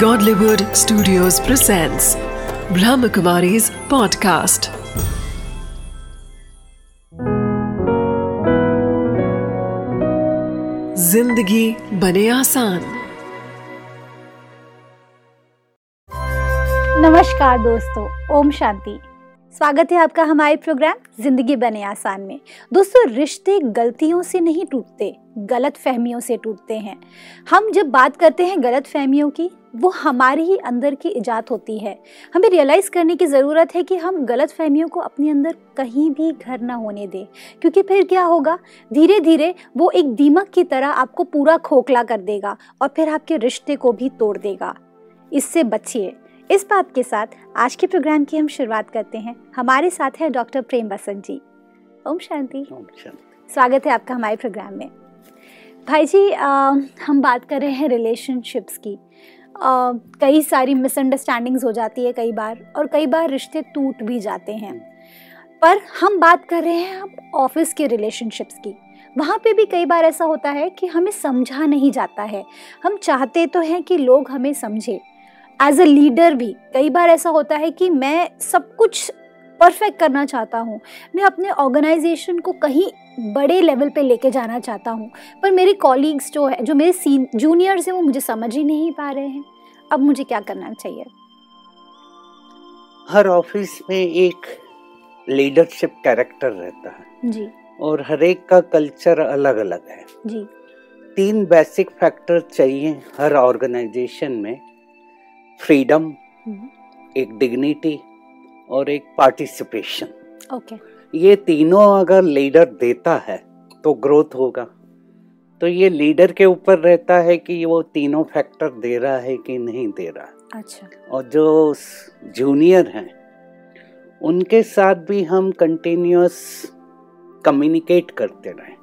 Godlywood Studios presents Brahmakumari's podcast. ज़िंदगी बने आसान। नमस्कार दोस्तों, ओम शांति। स्वागत है आपका हमारे प्रोग्राम ज़िंदगी बने आसान में। दोस्तों, रिश्ते गलतियों से नहीं टूटते गलत फहमियों से टूटते हैं। हम जब बात करते हैं गलत फहमियों की वो हमारे ही अंदर की इजात होती है। हमें रियलाइज़ करने की ज़रूरत है कि हम गलत फहमियों को अपने अंदर कहीं भी घर ना होने दें। क्योंकि फिर क्या होगा? धीरे धीरे वो एक दीमक की तरह आपको पूरा खोखला कर देगा और फिर आपके रिश्ते को भी तोड़ देगा। इससे बचिए। इस बात के साथ आज के प्रोग्राम की हम शुरुआत करते हैं। हमारे साथ है डॉक्टर प्रेम बसंत जी। ओम शांति। स्वागत है आपका हमारे प्रोग्राम में। भाई जी आ, हम बात कर रहे हैं रिलेशनशिप्स की। कई सारी मिसअंडरस्टैंडिंग्स हो जाती है कई बार और कई बार रिश्ते टूट भी जाते हैं। पर हम बात कर रहे हैं अब ऑफ़िस के रिलेशनशिप्स की। वहाँ पे भी कई बार ऐसा होता है कि हमें समझा नहीं जाता है। हम चाहते तो हैं कि लोग हमें समझे। एज अ लीडर भी कई बार ऐसा होता है कि मैं सब कुछ परफेक्ट करना चाहता हूँ। मैं अपने ऑर्गेनाइजेशन को कहीं बड़े लेवल पे लेके जाना चाहता हूँ। पर मेरे कॉलीग्स जो है जो मेरे सीन जूनियर्स हैं वो मुझे समझ ही नहीं पा रहे हैं। अब मुझे क्या करना चाहिए? हर ऑफ़िस में एक लीडरशिप कैरेक्टर रहता है। जी। और हर एक का कल्चर अलग अलग है। जी। तीन बेसिक फैक्टर चाहिए हर ऑर्गेनाइजेशन में। फ्रीडम हम्म, एक डिग्निटी और एक पार्टिसिपेशन ओके ये तीनों अगर लीडर देता है तो ग्रोथ होगा। तो ये लीडर के ऊपर रहता है कि वो तीनों फैक्टर दे रहा है कि नहीं दे रहा। अच्छा। और जो जूनियर हैं उनके साथ भी हम कंटिन्यूस कम्युनिकेट करते रहें।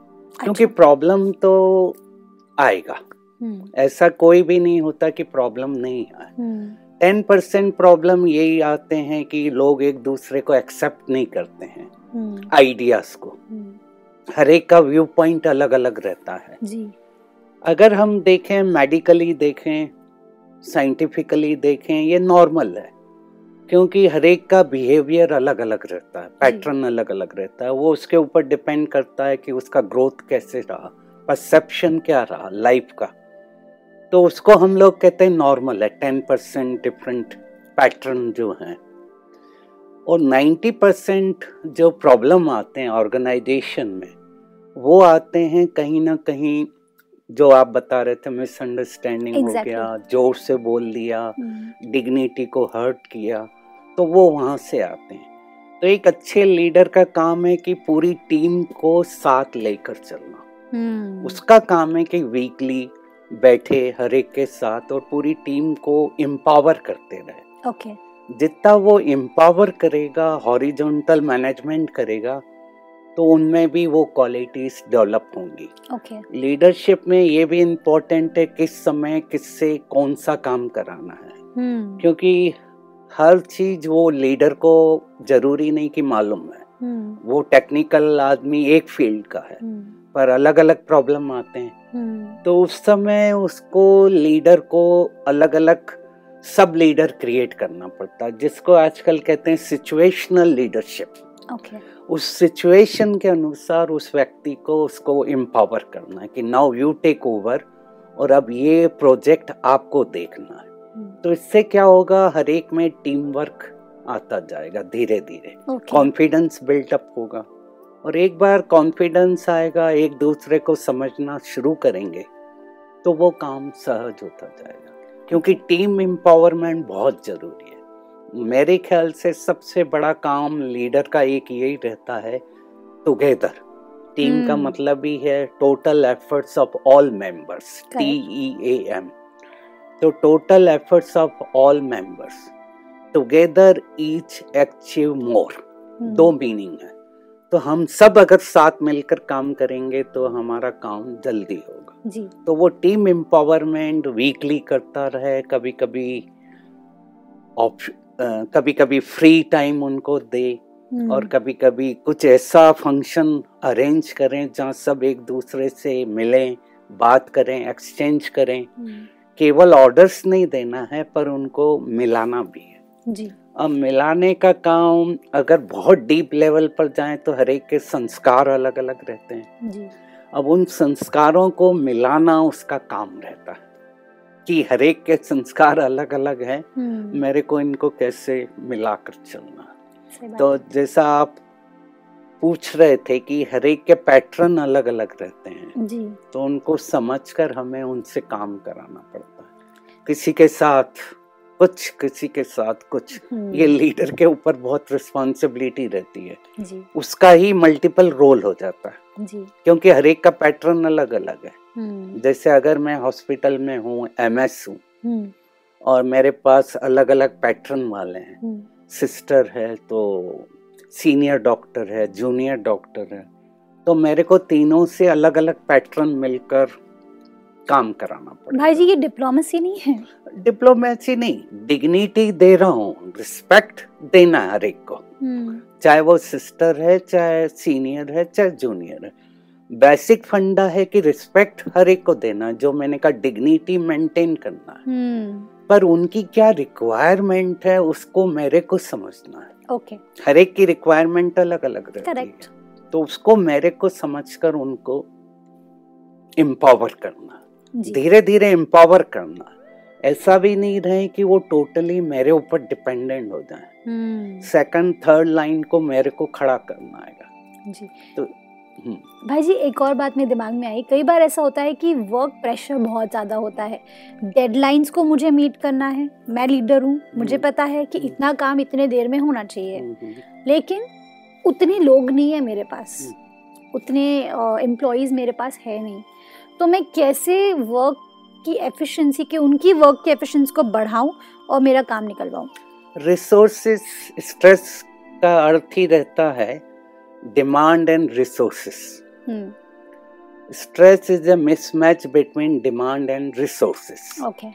क्योंकि अच्छा, प्रॉब्लम तो आएगा। हम्म, ऐसा कोई भी नहीं होता कि प्रॉब्लम नहीं आए। हम्म, टेन परसेंट प्रॉब्लम यही आते हैं कि लोग एक दूसरे को एक्सेप्ट नहीं करते हैं हम्म, आइडियाज़ को। हम्म, हर एक का व्यू पॉइंट अलग अलग रहता है। जी। अगर हम देखें मेडिकली देखें साइंटिफिकली देखें ये नॉर्मल है। क्योंकि हर एक का बिहेवियर अलग अलग रहता है पैटर्न अलग अलग रहता है। वो उसके ऊपर डिपेंड करता है कि उसका ग्रोथ कैसे रहा परसेप्शन क्या रहा लाइफ का। तो उसको हम लोग कहते हैं नॉर्मल है टेन परसेंट डिफरेंट पैटर्न जो हैं। और नाइन्टी परसेंट जो प्रॉब्लम आते हैं ऑर्गेनाइजेशन में वो आते हैं कहीं ना कहीं जो आप बता रहे थे मिसअंडरस्टैंडिंग exactly. हो गया ज़ोर से बोल दिया हम्म, डिग्निटी को हर्ट किया तो वो वहाँ से आते हैं। तो एक अच्छे लीडर का काम है कि पूरी टीम को साथ लेकर चलना। हम्म, उसका काम है कि वीकली बैठे हर एक के साथ और पूरी टीम को एम्पावर करते रहे। ओके जितना वो एम्पावर करेगा हॉरिजॉन्टल मैनेजमेंट करेगा तो उनमें भी वो क्वालिटीज डेवलप होंगी। ओके लीडरशिप में ये भी इम्पोर्टेंट है किस समय किससे कौन सा काम कराना है। हम्म, क्योंकि हर चीज़ वो लीडर को ज़रूरी नहीं कि मालूम है। हम्म, वो टेक्निकल आदमी एक फ़ील्ड का है। हम्म, पर अलग अलग प्रॉब्लम आते हैं। हम्म, तो उस समय उसको लीडर को अलग अलग सब लीडर क्रिएट करना पड़ता है जिसको आजकल कहते हैं सिचुएशनल लीडरशिप उस सिचुएशन के अनुसार उस व्यक्ति को उसको एम्पावर करना है कि नाउ यू टेक ओवर और अब ये प्रोजेक्ट आपको देखना है। हम्म, तो इससे क्या होगा हर एक में टीम वर्क आता जाएगा धीरे धीरे कॉन्फिडेंस बिल्टअप होगा। और एक बार कॉन्फिडेंस आएगा एक दूसरे को समझना शुरू करेंगे तो वो काम सहज होता जाएगा। क्योंकि टीम एम्पावरमेंट बहुत ज़रूरी है। मेरे ख्याल से सबसे बड़ा काम लीडर का एक यही रहता है टुगेदर टीम का हम्म। मतलब ही है total efforts of all members T E A M तो total efforts of all members together each achieve more दो मीनिंग है। तो हम सब अगर साथ मिलकर काम करेंगे तो हमारा काम जल्दी होगा। जी। तो वो टीम एम्पावरमेंट वीकली करता रहे कभी कभी कभी कभी फ्री टाइम उनको दे हम्म, और कभी कभी कुछ ऐसा फ़ंक्शन अरेंज करें जहाँ सब एक दूसरे से मिलें बात करें एक्सचेंज करें। हम्म, केवल ऑर्डर्स नहीं देना है पर उनको मिलाना भी है। जी। अब मिलाने का काम अगर बहुत डीप लेवल पर जाएँ तो हर एक के संस्कार अलग अलग रहते हैं। जी। अब उन संस्कारों को मिलाना उसका काम रहता है कि हर एक के संस्कार अलग अलग हैं। हम्म, मेरे को इनको कैसे मिलाकर चलना। तो जैसा आप पूछ रहे थे कि हर एक के पैटर्न अलग अलग रहते हैं जी। तो उनको समझकर हमें उनसे काम कराना पड़ता है। किसी के साथ कुछ किसी के साथ कुछ। हम्म, ये लीडर के ऊपर बहुत रिस्पॉन्सिबिलिटी रहती है। जी। उसका ही मल्टीपल रोल हो जाता है। जी। क्योंकि हर एक का पैटर्न अलग अलग है। हम्म, जैसे अगर मैं हॉस्पिटल में हूँ एम एस हूँ हम्म, और मेरे पास अलग अलग पैटर्न वाले हैं। सिस्टर है तो सीनियर डॉक्टर है जूनियर डॉक्टर है। तो मेरे को तीनों से अलग अलग पैटर्न मिलकर काम कराना पड़ेगा। भाई जी ये डिप्लोमेसी नहीं है। डिप्लोमेसी नहीं डिग्निटी दे रहा हूँ रिस्पेक्ट देना हर एक को। हम्म, चाहे वो सिस्टर है चाहे सीनियर है चाहे जूनियर है। बेसिक फंडा है कि रिस्पेक्ट हर एक को देना जो मैंने कहा डिग्निटी मेंटेन करना है। हम्म, पर उनकी क्या रिक्वायरमेंट है उसको मेरे को समझना है। Okay okay. हर एक की रिक्वायरमेंट अलग अलग रहती करेक्ट है तो उसको मेरे को समझकर उनको एम्पावर करना धीरे धीरे एम्पावर करना। ऐसा भी नहीं रहे कि वो टोटली मेरे ऊपर डिपेंडेंट हो जाए। हम्म, सेकंड थर्ड लाइन को मेरे को खड़ा करना आएगा। जी। तो हम्म, भाई जी एक और बात मेरे दिमाग में आई। कई बार ऐसा होता है कि वर्क प्रेशर बहुत ज़्यादा होता है। डेडलाइंस को मुझे मीट करना है। मैं लीडर हूँ। मुझे हम्म। पता है कि इतना काम इतने देर में होना चाहिए। हम्म, हम्म, लेकिन उतने लोग नहीं है मेरे पास। उतने एम्प्लॉयज़ मेरे पास है नहीं। तो मैं कैसे वर्क की एफिशिएंसी के उनकी वर्क की एफिशिएंसी को बढ़ाऊं और मेरा काम निकलवाऊं? रिसोर्सेस स्ट्रेस का अर्थ ही रहता है demand and resources hmm. Stress is a mismatch between demand and resources okay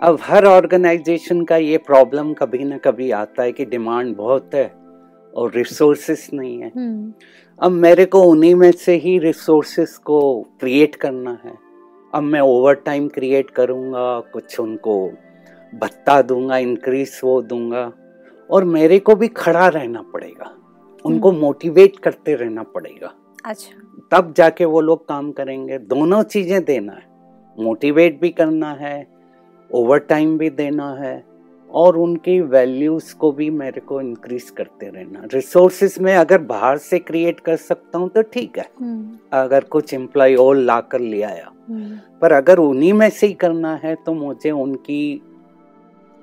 अब हर ऑर्गेनाइजेशन का ये प्रॉब्लम कभी ना कभी आता है कि डिमांड बहुत है और रिसोर्सेस नहीं है। हम्म। अब मेरे को उन्हीं में से ही रिसोर्सेस को क्रिएट करना है। अब मैं ओवर टाइम क्रिएट करूँगा कुछ उनको भत्ता दूँगा इंक्रीज वो दूँगा और मेरे को भी खड़ा रहना पड़ेगा। उनको मोटिवेट करते रहना पड़ेगा। अच्छा। तब जाके वो लोग काम करेंगे। दोनों चीज़ें देना है। मोटिवेट भी करना है ओवर टाइम भी देना है और उनकी वैल्यूज़ को भी मेरे को इंक्रीज करते रहना। रिसोर्सेज में अगर बाहर से क्रिएट कर सकता हूँ तो ठीक है। हम्म। अगर कुछ एम्प्लॉय और ला कर ले आया। हम्म। पर अगर उन्हीं में से ही करना है तो मुझे उनकी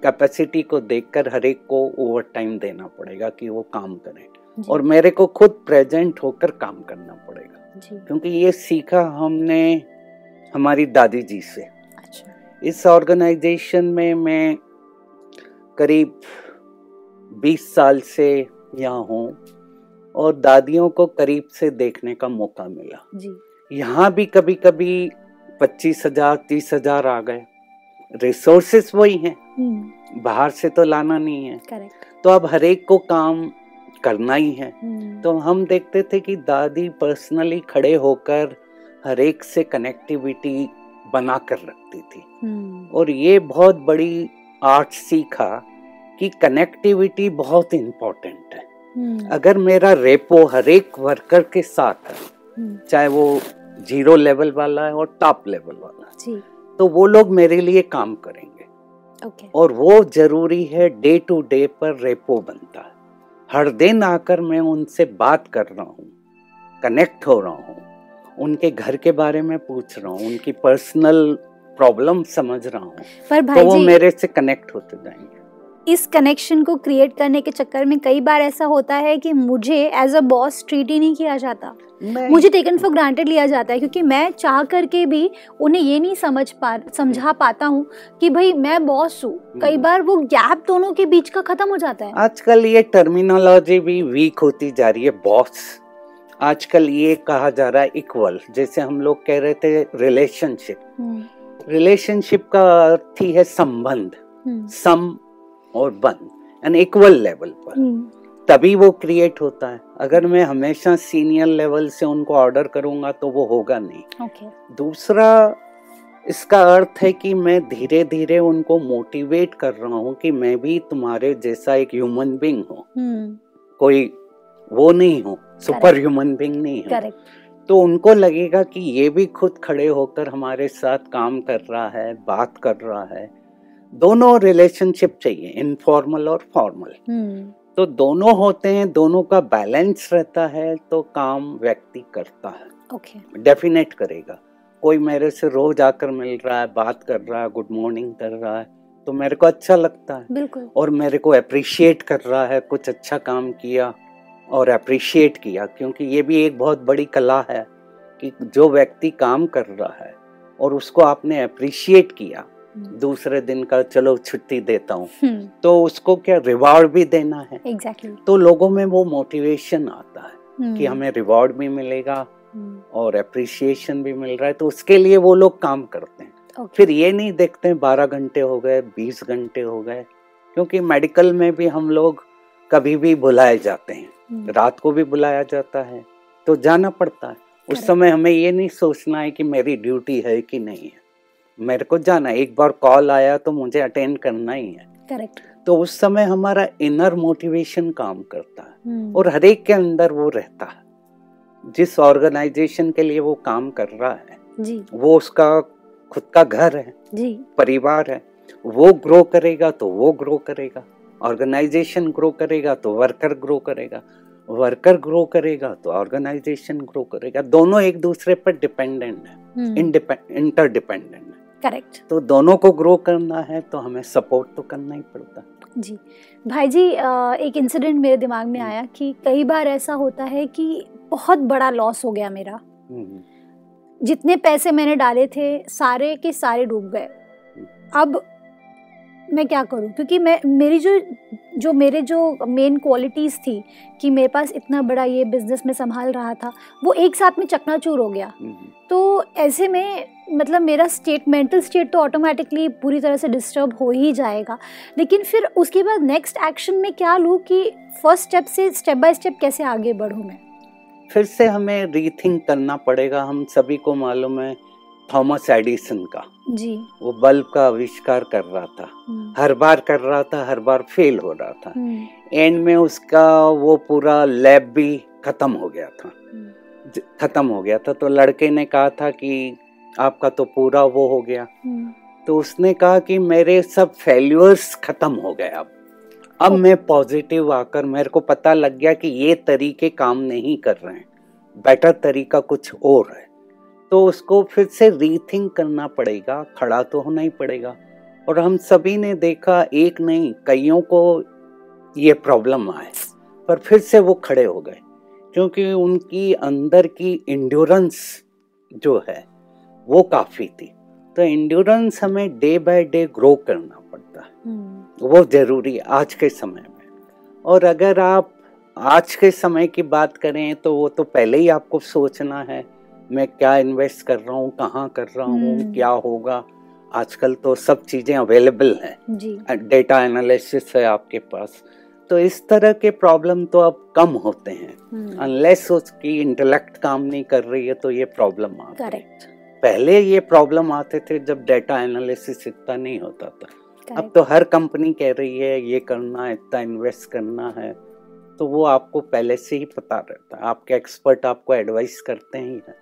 कैपेसिटी को देखकर हर एक को ओवर टाइम देना पड़ेगा कि वो काम करें। और मेरे को खुद प्रेजेंट होकर काम करना पड़ेगा। क्योंकि ये सीखा हमने हमारी दादी जी से। अच्छा। इस ऑर्गेनाइजेशन में मैं करीब 20 साल से यहाँ हूँ और दादियों को करीब से देखने का मौका मिला। जी। यहाँ भी कभी कभी पच्चीस हज़ार तीस हज़ार आ गए। रिसोर्सेस वही हैं। हम्म। बाहर से तो लाना नहीं है। करेक्ट तो अब हर एक को काम करना ही है। हम्म। तो हम देखते थे कि दादी पर्सनली खड़े होकर हर एक से कनेक्टिविटी बना कर रखती थी। हम्म। और ये बहुत बड़ी आर्ट सीखा। कि कनेक्टिविटी बहुत इम्पोर्टेंट है। हम्म। अगर मेरा रेपो हर एक वर्कर के साथ है हम्म, चाहे वो ज़ीरो लेवल वाला है और टॉप लेवल वाला जी। तो वो लोग मेरे लिए काम करेंगे। ओके और वो ज़रूरी है डे टू डे पर रेपो बनता है। हर दिन आकर मैं उनसे बात कर रहा हूँ कनेक्ट हो रहा हूँ उनके घर के बारे में पूछ रहा हूँ उनकी पर्सनल प्रॉब्लम समझ रहा हूँ तो वो मेरे से कनेक्ट होते जाएँगे। इस कनेक्शन को क्रिएट करने के चक्कर में कई बार ऐसा होता है कि मुझे एज अ बॉस ट्रीट ही नहीं किया जाता। मुझे टेकन फॉर ग्रांटेड लिया जाता है क्योंकि मैं चाह करके भी उन्हें ये नहीं समझ पा समझा पाता हूँ कि भाई मैं बॉस हूँ। कई हम्म। बार वो गैप दोनों के बीच का खत्म हो जाता है। आजकल ये टर्मिनोलॉजी भी वीक होती जा रही है बॉस आजकल ये कहा जा रहा है इक्वल जैसे हम लोग कह रहे थे रिलेशनशिप हम्म, रिलेशनशिप का अर्थ ही है संबंध। हम्म, सम और बंद एन इक्वल लेवल पर। हम्म, तभी वो क्रिएट होता है। अगर मैं हमेशा सीनियर लेवल से उनको ऑर्डर करूँगा तो वो होगा नहीं। ओके दूसरा इसका अर्थ है कि मैं धीरे धीरे उनको मोटिवेट कर रहा हूँ कि मैं भी तुम्हारे जैसा एक ह्यूमन बींग हूँ। कोई वो नहीं हूँ सुपर ह्यूमन बींग नहीं हूँ। तो उनको लगेगा कि ये भी खुद खड़े होकर हमारे साथ काम कर रहा है बात कर रहा है। दोनों रिलेशनशिप चाहिए इनफॉर्मल और फॉर्मल हम्म। तो दोनों होते हैं दोनों का बैलेंस रहता है तो काम व्यक्ति करता है। डेफिनेट करेगा। कोई मेरे से रोज आकर मिल रहा है बात कर रहा है गुड मॉर्निंग कर रहा है तो मेरे को अच्छा लगता है। बिल्कुल। और मेरे को अप्रिशिएट कर रहा है कुछ अच्छा काम किया और अप्रिशिएट किया क्योंकि ये भी एक बहुत बड़ी कला है कि जो व्यक्ति काम कर रहा है और उसको आपने अप्रिशिएट किया दूसरे दिन का चलो छुट्टी देता हूँ। हम्म। तो उसको क्या रिवॉर्ड भी देना है? एग्जैक्टली तो लोगों में वो मोटिवेशन आता है हम्म, कि हमें रिवॉर्ड भी मिलेगा हम्म, और अप्रिसिएशन भी मिल रहा है। तो उसके लिए वो लोग काम करते हैं। ओके फिर ये नहीं देखते हैं बारह घंटे हो गए बीस घंटे हो गए क्योंकि मेडिकल में भी हम लोग कभी भी बुलाए जाते हैं। हम्म, रात को भी बुलाया जाता है तो जाना पड़ता है। उस समय हमें ये नहीं सोचना है कि मेरी ड्यूटी है कि नहीं है। मेरे को जाना एक बार कॉल आया तो मुझे अटेंड करना ही है। करेक्ट तो उस समय हमारा इनर मोटिवेशन काम करता है। हम्म, और हर एक के अंदर वो रहता है। जिस ऑर्गेनाइजेशन के लिए वो काम कर रहा है जी। वो उसका खुद का घर है जी। परिवार है। वो ग्रो करेगा तो वो ग्रो करेगा। ऑर्गेनाइजेशन ग्रो करेगा तो वर्कर ग्रो करेगा। वर्कर ग्रो करेगा तो ऑर्गेनाइजेशन ग्रो करेगा। दोनों एक दूसरे पर डिपेंडेंट है। इंटरडिपेंडेंट करेक्ट तो दोनों को ग्रो करना है तो हमें सपोर्ट तो करना ही पड़ता। जी। भाई जी एक इंसिडेंट मेरे दिमाग में हम्म। आया कि कई बार ऐसा होता है कि बहुत बड़ा लॉस हो गया मेरा। हम्म, जितने पैसे मैंने डाले थे सारे के सारे डूब गए। अब मैं क्या करूँ? क्योंकि मैं मेरी जो जो मेरे जो मेन क्वालिटीज़ थी कि मेरे पास इतना बड़ा ये बिज़नेस में संभाल रहा था वो एक साथ में चकनाचूर हो गया। हम्म, तो ऐसे में मतलब मेरा स्टेट मेंटल स्टेट तो ऑटोमेटिकली पूरी तरह से डिस्टर्ब हो ही जाएगा। लेकिन फिर उसके बाद नेक्स्ट एक्शन में क्या लूँ कि फ़र्स्ट स्टेप से स्टेप बाय स्टेप कैसे आगे बढ़ूँ मैं? फिर से हमें रीथिंक करना पड़ेगा। हम सभी को मालूम है थॉमस एडिसन का। जी। वो बल्ब का आविष्कार कर रहा था। हम्म, हर बार कर रहा था हर बार फेल हो रहा था। हम्म, एंड में उसका वो पूरा लैब भी खत्म हो गया था। हम्म, खत्म हो गया था। तो लड़के ने कहा था कि आपका तो पूरा वो हो गया। तो उसने कहा कि मेरे सब फेल्यूर्स खत्म हो गए अब। अब मैं पॉजिटिव आकर मेरे को पता लग गया कि ये तरीके काम नहीं कर रहे हैं। बेटर तरीका कुछ और है। तो उसको फिर से रीथिंक करना पड़ेगा खड़ा तो होना ही पड़ेगा। और हम सभी ने देखा एक नहीं कईयों को ये प्रॉब्लम आए पर फिर से वो खड़े हो गए क्योंकि उनकी अंदर की इंड्योरेंस जो है वो काफ़ी थी। तो इंड्योरेंस हमें डे बाय डे ग्रो करना पड़ता है। हम्म, वो ज़रूरी है आज के समय में। और अगर आप आज के समय की बात करें तो वो तो पहले ही आपको सोचना है मैं क्या इन्वेस्ट कर रहा हूँ कहाँ कर रहा हूँ हम्म। क्या होगा? आजकल तो सब चीज़ें अवेलेबल हैं। डेटा एनालिसिस है आपके पास। तो इस तरह के प्रॉब्लम तो अब कम होते हैं। हम्म, अनलेस उसकी इंटेलेक्ट काम नहीं कर रही है तो ये प्रॉब्लम आती करेक्ट पहले ये प्रॉब्लम आते थे जब डेटा एनालिसिस इतना नहीं होता था। Correct. अब तो हर कंपनी कह रही है ये करना है इतना इन्वेस्ट करना है। तो वो आपको पहले से ही पता रहता है। आपके एक्सपर्ट आपको एडवाइस करते ही हैं।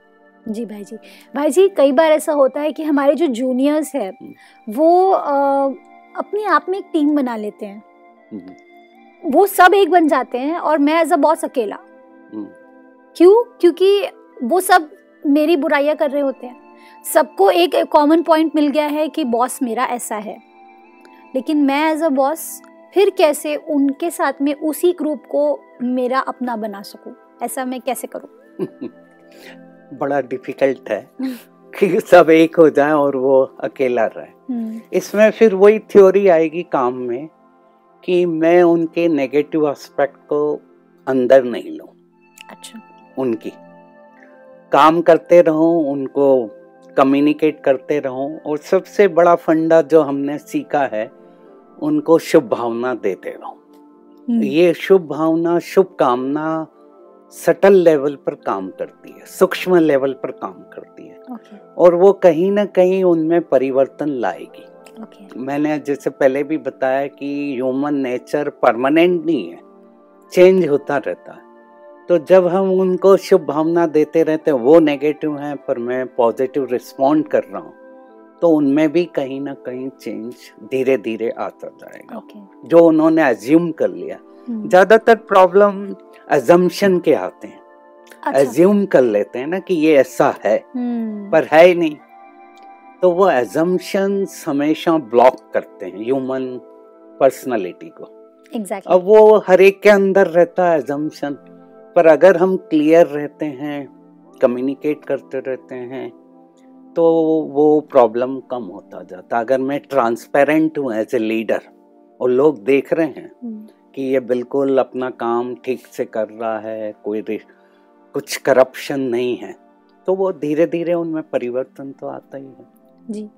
जी भाई जी। भाई जी कई बार ऐसा होता है कि हमारे जो जूनियर्स है वो अ, अपने आप में एक टीम बना लेते हैं। हम्म, वो सब एक बन जाते हैं और मैं एज अ बॉस अकेला। हम्म, क्यों? क्योंकि वो सब मेरी बुराइयाँ कर रहे होते हैं। सबको एक कॉमन पॉइंट मिल गया है कि बॉस मेरा ऐसा है। लेकिन मैं एज अ बॉस फिर कैसे उनके साथ में उसी ग्रुप को मेरा अपना बना सकूँ? ऐसा मैं कैसे करूँ? बड़ा डिफ़िकल्ट है कि सब एक हो जाए और वो अकेला रहे। हम्म, इसमें फिर वही थ्योरी आएगी काम में कि मैं उनके नेगेटिव एस्पेक्ट को अंदर नहीं लूँ। अच्छा। उनकी। काम करते रहो उनको कम्युनिकेट करते रहो और सबसे बड़ा फंडा जो हमने सीखा है उनको शुभ भावना देते रहो। हम्म, ये शुभ भावना शुभ कामना सटल लेवल पर काम करती है सूक्ष्म लेवल पर काम करती है। ओके और वो कहीं ना कहीं उनमें परिवर्तन लाएगी। ओके मैंने जैसे पहले भी बताया कि ह्यूमन नेचर परमानेंट नहीं है चेंज होता रहता है। तो जब हम उनको शुभ भावना देते रहते हैं वो नेगेटिव हैं पर मैं पॉजिटिव रिस्पॉन्ड कर रहा हूँ तो उनमें भी कहीं ना कहीं चेंज धीरे धीरे आता जाएगा। ओके जो उन्होंने एज्यूम कर लिया ज़्यादातर प्रॉब्लम एजम्पशन के आते हैं। एज्यूम अच्छा कर लेते हैं ना कि ये ऐसा है हम्म, पर है ही नहीं। तो वो एजम्पशन हमेशा ब्लॉक करते हैं ह्यूमन पर्सनालिटी को। एग्जैक्टली अब वो हर एक के अंदर रहता है एजम्पन पर अगर हम क्लियर रहते हैं कम्युनिकेट करते रहते हैं तो वो प्रॉब्लम कम होता जाता अगर मैं ट्रांसपेरेंट हूँ एज ए लीडर और लोग देख रहे हैं हम्म, कि ये बिल्कुल अपना काम ठीक से कर रहा है कोई कुछ करप्शन नहीं है। तो वो धीरे धीरे उनमें परिवर्तन तो आता ही है। जी।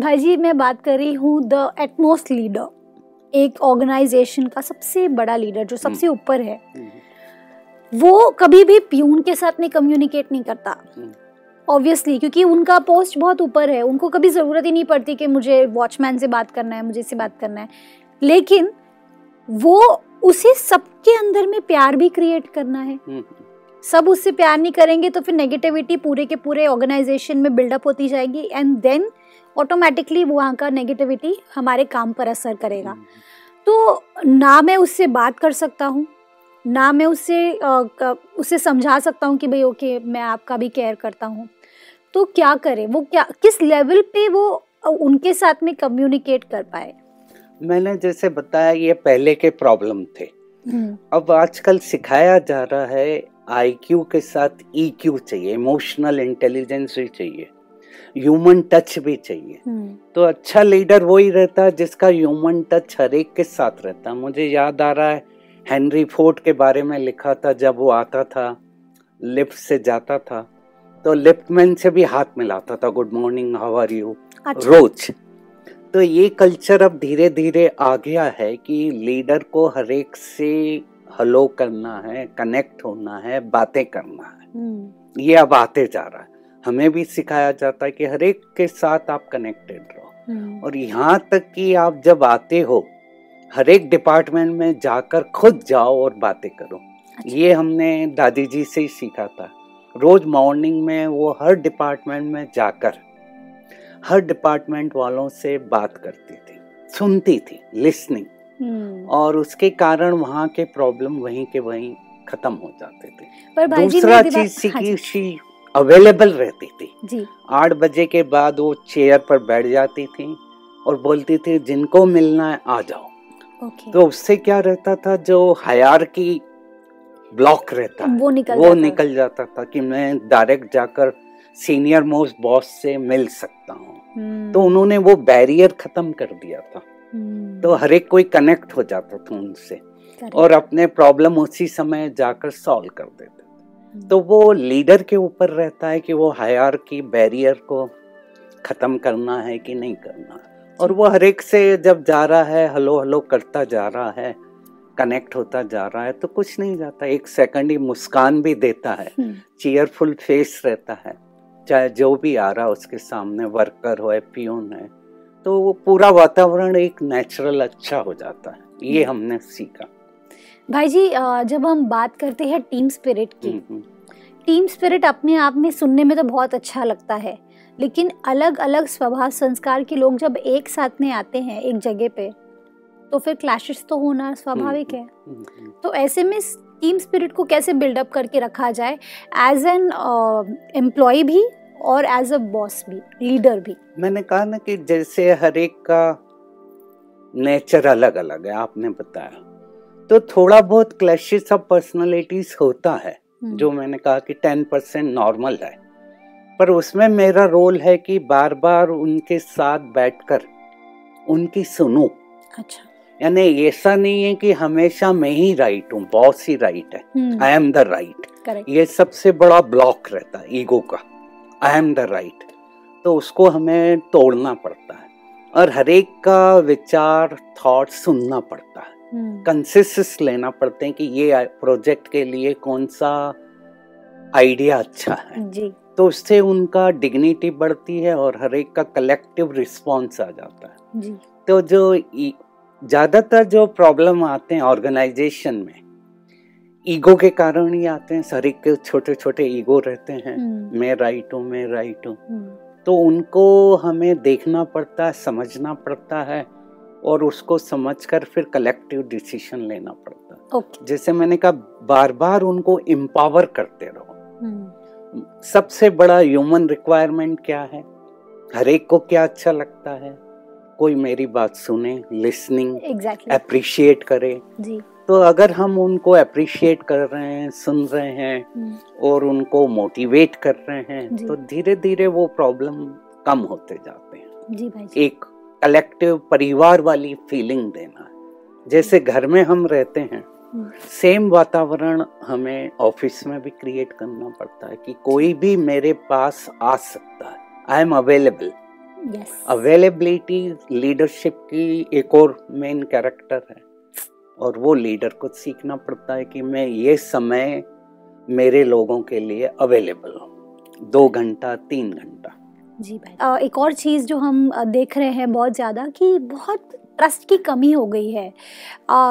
भाई जी मैं बात कर रही हूँ द एटमोस्ट लीडर एक ऑर्गेनाइजेशन का सबसे बड़ा लीडर जो सबसे ऊपर है। वो कभी भी प्यून के साथ में कम्युनिकेट नहीं करता। हम्म। ऑब्वियसली क्योंकि उनका पोस्ट बहुत ऊपर है। उनको कभी ज़रूरत ही नहीं पड़ती कि मुझे वॉचमैन से बात करना है मुझे इससे बात करना है। लेकिन वो उसे सबके अंदर में प्यार भी क्रिएट करना है। हम्म, सब उससे प्यार नहीं करेंगे तो फिर नेगेटिविटी पूरे के पूरे ऑर्गेनाइजेशन में बिल्डअप होती जाएगी एंड देन ऑटोमेटिकली वहाँ का नेगेटिविटी हमारे काम पर असर करेगा। हम्म, तो ना मैं उससे बात कर सकता हूँ ना मैं उससे उसे समझा सकता हूँ कि भाई ओके मैं आपका भी केयर करता हूँ। तो क्या करे? वो क्या किस लेवल पे वो उनके साथ में कम्युनिकेट कर पाए? मैंने जैसे बताया ये पहले के प्रॉब्लम थे। अब आजकल सिखाया जा रहा है आईक्यू के साथ ईक्यू चाहिए इमोशनल इंटेलिजेंस भी चाहिए ह्यूमन टच भी चाहिए। हम्म, तो अच्छा लीडर वही रहता है जिसका ह्यूमन टच हर एक के साथ रहता। है मुझे याद आ रहा है हेनरी फोर्ड के बारे में लिखा था जब वो आता था लिफ्ट से जाता था तो लिफ्टमैन से भी हाथ मिलाता था good morning how are you रोज। तो ये कल्चर अब धीरे धीरे आ गया है कि लीडर को हर एक से हलो करना है कनेक्ट होना है बातें करना है। हम्म, ये अब आते जा रहा है। हमें भी सिखाया जाता है कि हर एक के साथ आप कनेक्टेड रहो। हम्म, और यहाँ तक कि आप जब आते हो हर एक डिपार्टमेंट में जाकर खुद जाओ और बातें करो। अच्छा। ये हमने दादी जी से ही सीखा था। रोज मॉर्निंग में वो हर डिपार्टमेंट में जाकर हर डिपार्टमेंट वालों से बात करती थी सुनती थी लिसनिंग हम्म। और उसके कारण वहाँ के प्रॉब्लम वहीं के वहीं खत्म हो जाते थे। पर भाई दूसरा चीज़ सीखी सी अवेलेबल रहती थी। जी। आठ बजे के बाद वो चेयर पर बैठ जाती थी और बोलती थी जिनको मिलना है आ जाओ। ओके। तो उससे क्या रहता था जो हयार की ब्लॉक रहता वो निकल वो जाता निकल जाता था कि मैं डायरेक्ट जाकर सीनियर मोस्ट बॉस से मिल सकता हूँ। हम्म, तो उन्होंने वो बैरियर खत्म कर दिया था। हम्म, तो हर एक कोई कनेक्ट हो जाता था उनसे। और अपने प्रॉब्लम उसी समय जाकर सॉल्व कर देते थे। हम्म, तो वो लीडर के ऊपर रहता है कि वो हायर की बैरियर को खत्म करना है कि नहीं करना और वो हर एक से जब जा रहा है हलो हलो करता जा रहा है कनेक्ट होता जा रहा है तो कुछ नहीं जाता। एक सेकंड ही मुस्कान भी देता है। चीयरफुल फेस रहता है। चाहे जो भी आ रहा उसके सामने वर्कर हो पियून है तो वो पूरा वातावरण एक नेचुरल अच्छा हो जाता है। ये हमने सीखा। भाई जी जब हम बात करते हैं टीम स्पिरिट की हम्म, हम्म। टीम स्पिरिट अपने आप में सुनने में तो बहुत अच्छा लगता है लेकिन अलग अलग स्वभाव संस्कार के लोग जब एक साथ में आते हैं एक जगह पे तो फिर क्लैशेस तो होना स्वाभाविक है। हम्म, हम्म। तो ऐसे में टीम स्पिरिट को कैसे बिल्डअप करके रखा जाए? एज एन एम्प्लॉय भी और एज अ बॉस भी लीडर भी। मैंने कहा ना कि जैसे हर एक का नेचर अलग अलग है आपने बताया। तो थोड़ा बहुत क्लैशेस ऑफ़ पर्सनालिटीज होता है हम्म, जो मैंने कहा कि टेन परसेंट नॉर्मल है। पर उसमें मेरा रोल है कि बार बार उनके साथ बैठकर उनकी सुनो। अच्छा। यानी ऐसा नहीं है कि हमेशा मैं ही राइट हूँ बॉस ही राइट है। आई एम द राइट ये सबसे बड़ा ब्लॉक रहता है ईगो का। आई एम द राइट तो उसको हमें तोड़ना पड़ता है। और हर एक का विचार थॉट सुनना पड़ता है। कंसिस लेना पड़ते हैं कि ये प्रोजेक्ट के लिए कौन सा आइडिया अच्छा है। जी। तो उससे उनका डिग्निटी बढ़ती है और हर एक का कलेक्टिव रिस्पॉन्स आ जाता है। जी। तो जो ज़्यादातर जो प्रॉब्लम आते हैं ऑर्गेनाइजेशन में ईगो के कारण ही आते हैं सर के छोटे छोटे ईगो रहते हैं। हम्म, मैं राइट हूँ मैं राइट हूँ। हम्म, तो उनको हमें देखना पड़ता है समझना पड़ता है और उसको समझकर फिर कलेक्टिव डिसीज़न लेना पड़ता है। ओके। जैसे मैंने कहा बार बार उनको एम्पावर करते रहो। हम्म, सबसे बड़ा ह्यूमन रिक्वायरमेंट क्या है? हर एक को क्या अच्छा लगता है? कोई मेरी बात सुने लिसनिंग एग्जैक्टली अप्रिशिएट करे। जी। तो अगर हम उनको अप्रिशिएट कर रहे हैं सुन रहे हैं हम्म, और उनको मोटिवेट कर रहे हैं तो धीरे धीरे वो प्रॉब्लम कम होते जाते हैं। जी भाई जी। एक कलेक्टिव परिवार वाली फीलिंग देना है। जैसे घर में हम रहते हैं हम्म, सेम वातावरण हमें ऑफ़िस में भी क्रिएट करना पड़ता है कि कोई भी मेरे पास आ सकता है। I am available availability leadership की एक और मेन कैरेक्टर है। और वो लीडर को सीखना पड़ता है कि मैं ये समय मेरे लोगों के लिए अवेलेबल हूँ। दो घंटा, तीन घंटा। जी भाई। एक और चीज़ जो हम देख रहे हैं बहुत ज़्यादा कि बहुत ट्रस्ट की कमी हो गई है।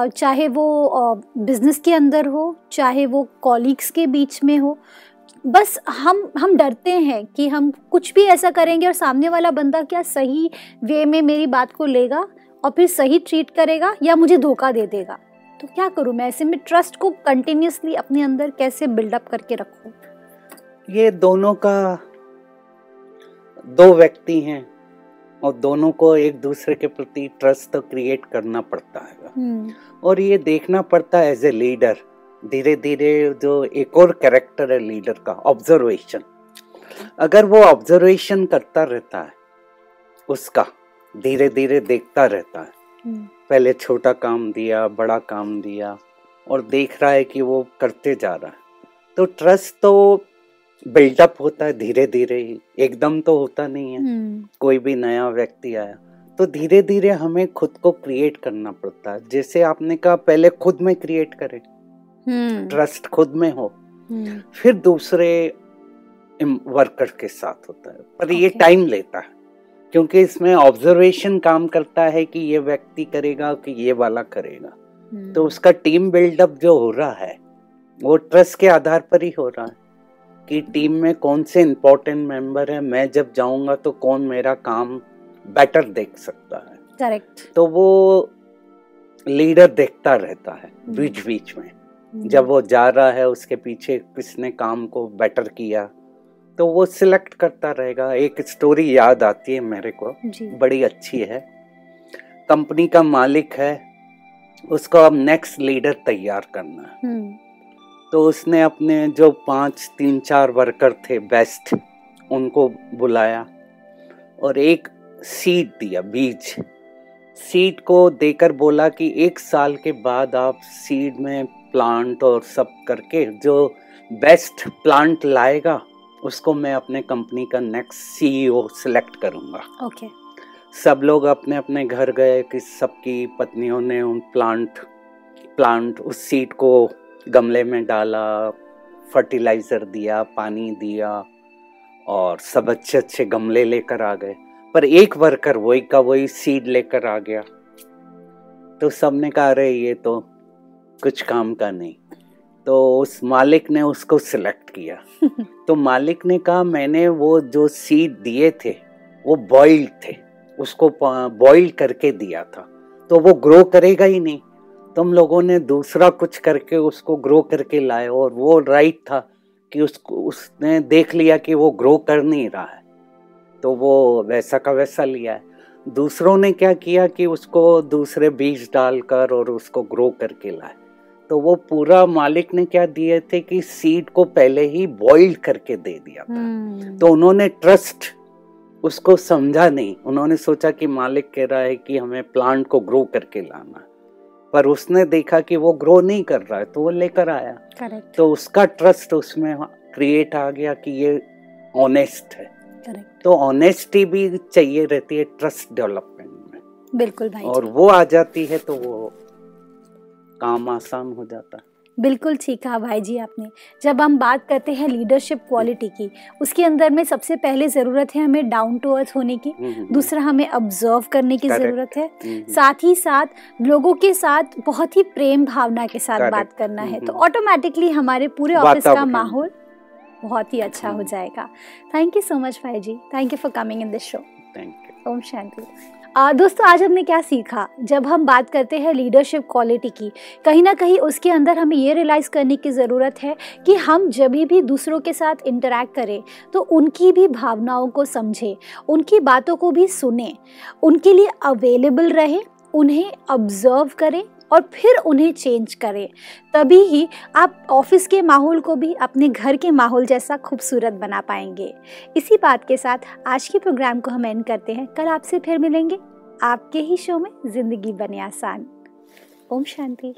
चाहे वो बिज़नेस के अंदर हो, चाहे वो कॉलीग्स के बीच में हो, बस हम हम डरते हैं कि हम कुछ भी ऐसा करेंगे और सामने वाला बंदा क्या सही वे में मेरी बात को लेगा। और फिर सही ट्रीट करेगा या मुझे धोखा दे देगा। तो क्या करूँ मैं? ऐसे में ट्रस्ट को कंटिन्यूसली अपने अंदर कैसे बिल्डअप करके रखूँ? ये दोनों का दो व्यक्ति हैं और दोनों को एक दूसरे के प्रति ट्रस्ट तो क्रिएट करना पड़ता है। हम्म। और ये देखना पड़ता है एज ए लीडर धीरे धीरे जो एक और कैरेक्टर है लीडर का ऑब्जर्वेशन अगर वो ऑब्जर्वेशन करता रहता है उसका धीरे धीरे देखता रहता है। हम्म, पहले छोटा काम दिया बड़ा काम दिया और देख रहा है कि वो करते जा रहा है। तो ट्रस्ट तो बिल्डअप होता है धीरे धीरे ही एकदम तो होता नहीं है। हम्म, कोई भी नया व्यक्ति आया तो धीरे धीरे हमें खुद को क्रिएट करना पड़ता है। जैसे आपने कहा पहले खुद में क्रिएट करें। हम्म, ट्रस्ट खुद में हो। हम्म, फिर दूसरे वर्कर के साथ होता है। पर ये टाइम लेता है। क्योंकि इसमें ऑब्जर्वेशन काम करता है कि ये व्यक्ति करेगा कि ये वाला करेगा। हम्म, तो उसका टीम बिल्डअप जो हो रहा है वो ट्रस्ट के आधार पर ही हो रहा है कि टीम में कौन से इम्पोर्टेंट मेंबर है मैं जब जाऊँगा तो कौन मेरा काम बेटर देख सकता है। करेक्ट तो वो लीडर देखता रहता है बीच बीच में। जब वो जा रहा है उसके पीछे किसने काम को बेटर किया तो वो सिलेक्ट करता रहेगा। एक स्टोरी याद आती है मेरे को। बड़ी अच्छी है। कंपनी का मालिक है। उसको अब नेक्स्ट लीडर तैयार करना है। हम्म, तो उसने अपने जो पाँच तीन चार वर्कर थे बेस्ट उनको बुलाया और एक सीड दिया बीज। सीड को देकर बोला कि एक साल के बाद आप सीड में प्लांट और सब करके जो बेस्ट प्लांट लाएगा उसको मैं अपने कंपनी का नेक्स्ट सीईओ सिलेक्ट करूँगा। ओके सब लोग अपने अपने घर गए कि सबकी पत्नियों ने उन प्लांट प्लांट उस सीड को गमले में डाला फर्टिलाइज़र दिया पानी दिया और सब अच्छे अच्छे गमले लेकर आ गए। पर एक वर्कर वही का वही सीड लेकर आ गया। तो सबने कहा अरे ये तो कुछ काम का नहीं। तो उस मालिक ने उसको सिलेक्ट किया। तो मालिक ने कहा मैंने वो जो सीड दिए थे वो बॉइल्ड थे। उसको बॉइल करके दिया था। तो वो ग्रो करेगा ही नहीं। तुम लोगों ने दूसरा कुछ करके उसको ग्रो करके लाए और वो राइट था कि उसको उसने देख लिया कि वो ग्रो कर नहीं रहा है। तो वो वैसा का वैसा लिया है। दूसरों ने क्या किया कि उसको दूसरे बीज डालकर और उसको ग्रो करके लाए तो वो पूरा मालिक ने क्या दिए थे कि सीड को पहले ही बॉइल करके दे दिया था। हम्म, तो उन्होंने ट्रस्ट उसको समझा नहीं। उन्होंने सोचा कि मालिक कह रहा है कि हमें प्लांट को ग्रो करके लाना। पर उसने देखा कि वो ग्रो नहीं कर रहा है तो वो लेकर आया। करेक्ट तो उसका ट्रस्ट उसमें क्रिएट आ गया कि ये ऑनेस्ट है। करेक्ट तो ऑनेस्टी भी चाहिए रहती है ट्रस्ट डेवलपमेंट में। बिल्कुल भाई और वो आ जाती है तो वो काम आसान हो जाता। है बिल्कुल ठीक कहा भाई जी आपने। जब हम बात करते हैं लीडरशिप क्वालिटी की उसके अंदर में सबसे पहले ज़रूरत है हमें डाउन टू अर्थ होने की हम्म, हम्म, दूसरा हमें ऑब्ज़र्व करने की ज़रूरत है। हम्म, साथ ही साथ लोगों के साथ बहुत ही प्रेम भावना के साथ बात करना है। तो। ऑटोमेटिकली हमारे पूरे ऑफ़िस का माहौल बहुत ही अच्छा हो। जाएगा। थैंक यू सो मच भाई जी। Thank you for coming in this show thank you. ओम शांति। दोस्तों, आज हमने क्या सीखा? जब हम बात करते हैं लीडरशिप क्वालिटी की, कहीं ना कहीं उसके अंदर हमें ये रियलाइज़ करने की ज़रूरत है कि हम जब भी दूसरों के साथ इंटरेक्ट करें तो उनकी भी भावनाओं को समझें, उनकी बातों को भी सुने, उनके लिए अवेलेबल रहें, उन्हें ऑब्ज़र्व करें और फिर उन्हें चेंज करें। तभी ही आप ऑफ़िस के माहौल को भी अपने घर के माहौल जैसा खूबसूरत बना पाएँगे। इसी बात के साथ आज के प्रोग्राम को हम एंड करते हैं। कल आपसे फिर मिलेंगे। आपके ही शो में ज़िंदगी बने आसान। ओम शांति।